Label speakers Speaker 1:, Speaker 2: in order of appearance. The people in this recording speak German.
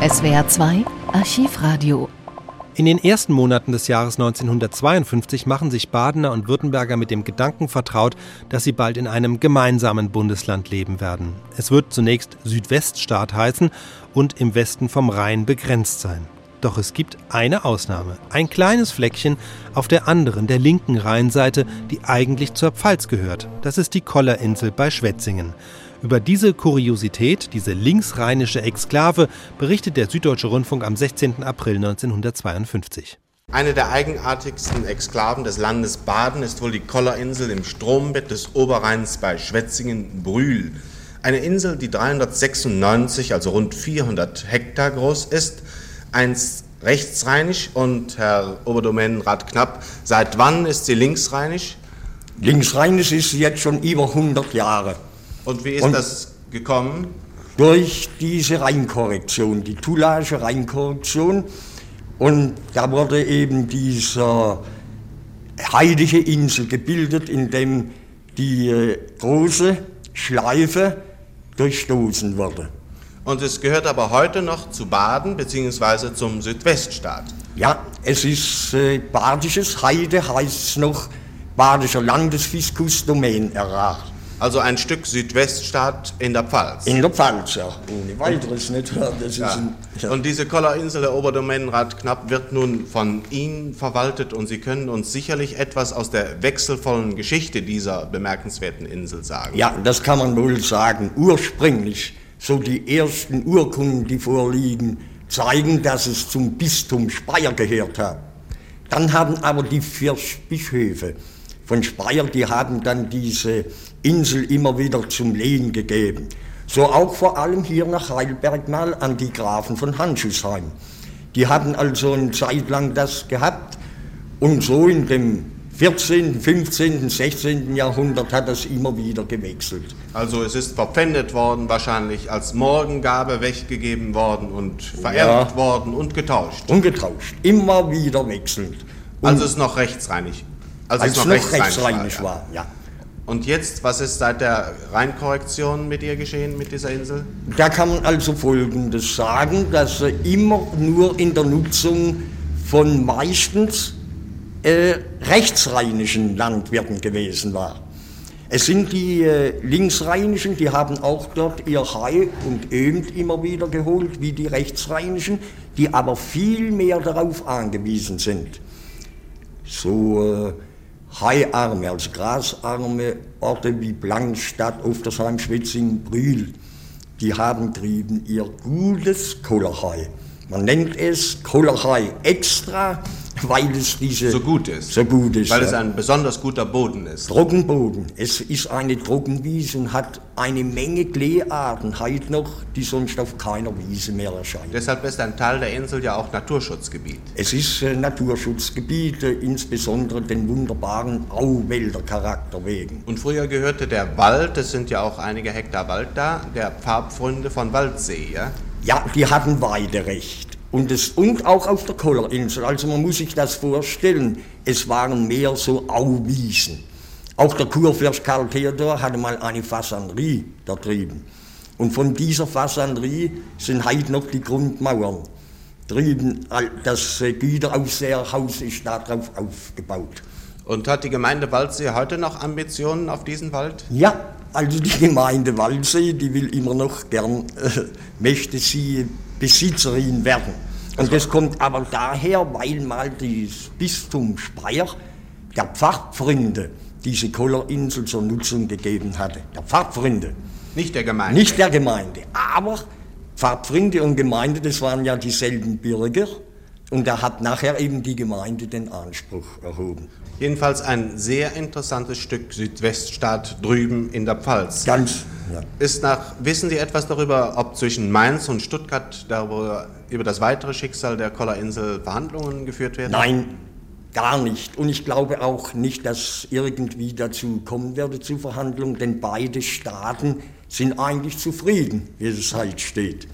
Speaker 1: SWR 2 Archivradio.
Speaker 2: In den ersten Monaten des Jahres 1952 machen sich Badener und Württemberger mit dem Gedanken vertraut, dass sie bald in einem gemeinsamen Bundesland leben werden. Es wird zunächst Südweststaat heißen und im Westen vom Rhein begrenzt sein. Doch es gibt eine Ausnahme. Ein kleines Fleckchen auf der anderen, der linken Rheinseite, die eigentlich zur Pfalz gehört. Das ist die Kollerinsel bei Schwetzingen. Über diese Kuriosität, diese linksrheinische Exklave, berichtet der Süddeutsche Rundfunk am 16. April 1952.
Speaker 3: Eine der eigenartigsten Exklaven des Landes Baden ist wohl die Kollerinsel im Strombett des Oberrheins bei Schwetzingen-Brühl. Eine Insel, die 396, also rund 400 Hektar groß ist, einst rechtsrheinisch und Herr Oberdomänenrat Knapp, seit wann ist sie linksrheinisch?
Speaker 4: Linksrheinisch ist sie jetzt schon über 100 Jahre.
Speaker 3: Und wie ist Und das gekommen?
Speaker 4: Durch diese Reinkorrektion, die Toulage Reinkorrektion. Und da wurde eben dieser heilige Insel gebildet, in dem die äh, große Schleife durchstoßen wurde.
Speaker 3: Und es gehört aber heute noch zu Baden bzw. zum Südweststaat.
Speaker 4: Ja, es ist äh, badisches Heide, heißt es noch, badischer Landesfiskus Domain erragt.
Speaker 3: Also ein Stück Südweststaat in der Pfalz.
Speaker 4: In der Pfalz, ja. Ohne weiteres nicht. Das
Speaker 3: ja. Ein, ja. Und diese Kollerinsel, der Oberdomänenrat Knapp, wird nun von Ihnen verwaltet und Sie können uns sicherlich etwas aus der wechselvollen Geschichte dieser bemerkenswerten Insel sagen.
Speaker 4: Ja, das kann man wohl sagen. Ursprünglich, so die ersten Urkunden, die vorliegen, zeigen, dass es zum Bistum Speyer gehört hat. Dann haben aber die vier Bischöfe von Speyer, die haben dann diese Insel immer wieder zum Lehen gegeben. So auch vor allem hier nach Heidelberg mal an die Grafen von Hanschusheim. Die hatten also eine Zeit lang das gehabt und so in dem 14., 15., 16. Jahrhundert hat das immer wieder gewechselt.
Speaker 3: Also es ist verpfändet worden, wahrscheinlich als Morgengabe weggegeben worden und vererbt ja. worden und getauscht.
Speaker 4: Und getauscht, immer wieder wechselnd.
Speaker 3: Und also es ist noch rechtsreinig.
Speaker 4: Also als es noch, rechtsreinig war, ja.
Speaker 3: ja. Und jetzt, was ist seit der Rheinkorrektion mit ihr geschehen, mit dieser Insel?
Speaker 4: Da kann man also Folgendes sagen, dass er immer nur in der Nutzung von meistens äh, rechtsrheinischen Landwirten gewesen war. Es sind die äh, linksrheinischen, die haben auch dort ihr Hai und Ömt immer wieder geholt, wie die rechtsrheinischen, die aber viel mehr darauf angewiesen sind. So äh, haiarme, also grasarme Orte wie Blankstadt, Oftersheim, Schwetzing, Brühl, die haben trieben ihr gutes Kohlerhai. Man nennt es Kohlerhai extra, weil es diese
Speaker 3: so gut ist.
Speaker 4: So gut ist
Speaker 3: weil ja. es ein besonders guter Boden ist.
Speaker 4: Trockenboden. Es ist eine Trockenwiese und hat eine Menge Kleearten, halt noch, die sonst auf keiner Wiese mehr erscheinen.
Speaker 3: Deshalb ist ein Teil der Insel ja auch Naturschutzgebiet.
Speaker 4: Es ist äh, Naturschutzgebiet, äh, insbesondere den wunderbaren Auwäldercharakter wegen.
Speaker 3: Und früher gehörte der Wald, es sind ja auch einige Hektar Wald da, der Pfadfreunde von Waldsee, ja?
Speaker 4: Ja, die hatten Weiderecht. Und, es, und auch auf der Kollerinsel. Also man muss sich das vorstellen, es waren mehr so Auwiesen. Auch der Kurfürst Karl Theodor hatte mal eine Fasanerie da drüben. Und von dieser Fasanerie sind heute noch die Grundmauern. Drüben, das Güteraufseherhaus ist darauf aufgebaut.
Speaker 3: Und hat die Gemeinde Waldsee heute noch Ambitionen auf diesen Wald?
Speaker 4: Ja, also die Gemeinde Waldsee, die will immer noch gern, äh, möchte sie Besitzerin werden. Und das kommt aber daher, weil mal das Bistum Speyer der Pfadfreunde diese Kollerinsel zur Nutzung gegeben hatte. Der Pfadfreunde.
Speaker 3: Nicht der Gemeinde.
Speaker 4: Nicht der Gemeinde. Aber Pfadfreunde und Gemeinde, das waren ja dieselben Bürger. Und da hat nachher eben die Gemeinde den Anspruch erhoben.
Speaker 3: Jedenfalls ein sehr interessantes Stück Südweststaat drüben in der Pfalz.
Speaker 4: Ganz
Speaker 3: ja. Ist nach, wissen Sie etwas darüber, ob zwischen Mainz und Stuttgart darüber, über das weitere Schicksal der Kollerinsel Verhandlungen geführt werden?
Speaker 4: Nein, gar nicht. Und ich glaube auch nicht, dass irgendwie dazu kommen werde zu Verhandlungen, denn beide Staaten sind eigentlich zufrieden, wie es halt steht.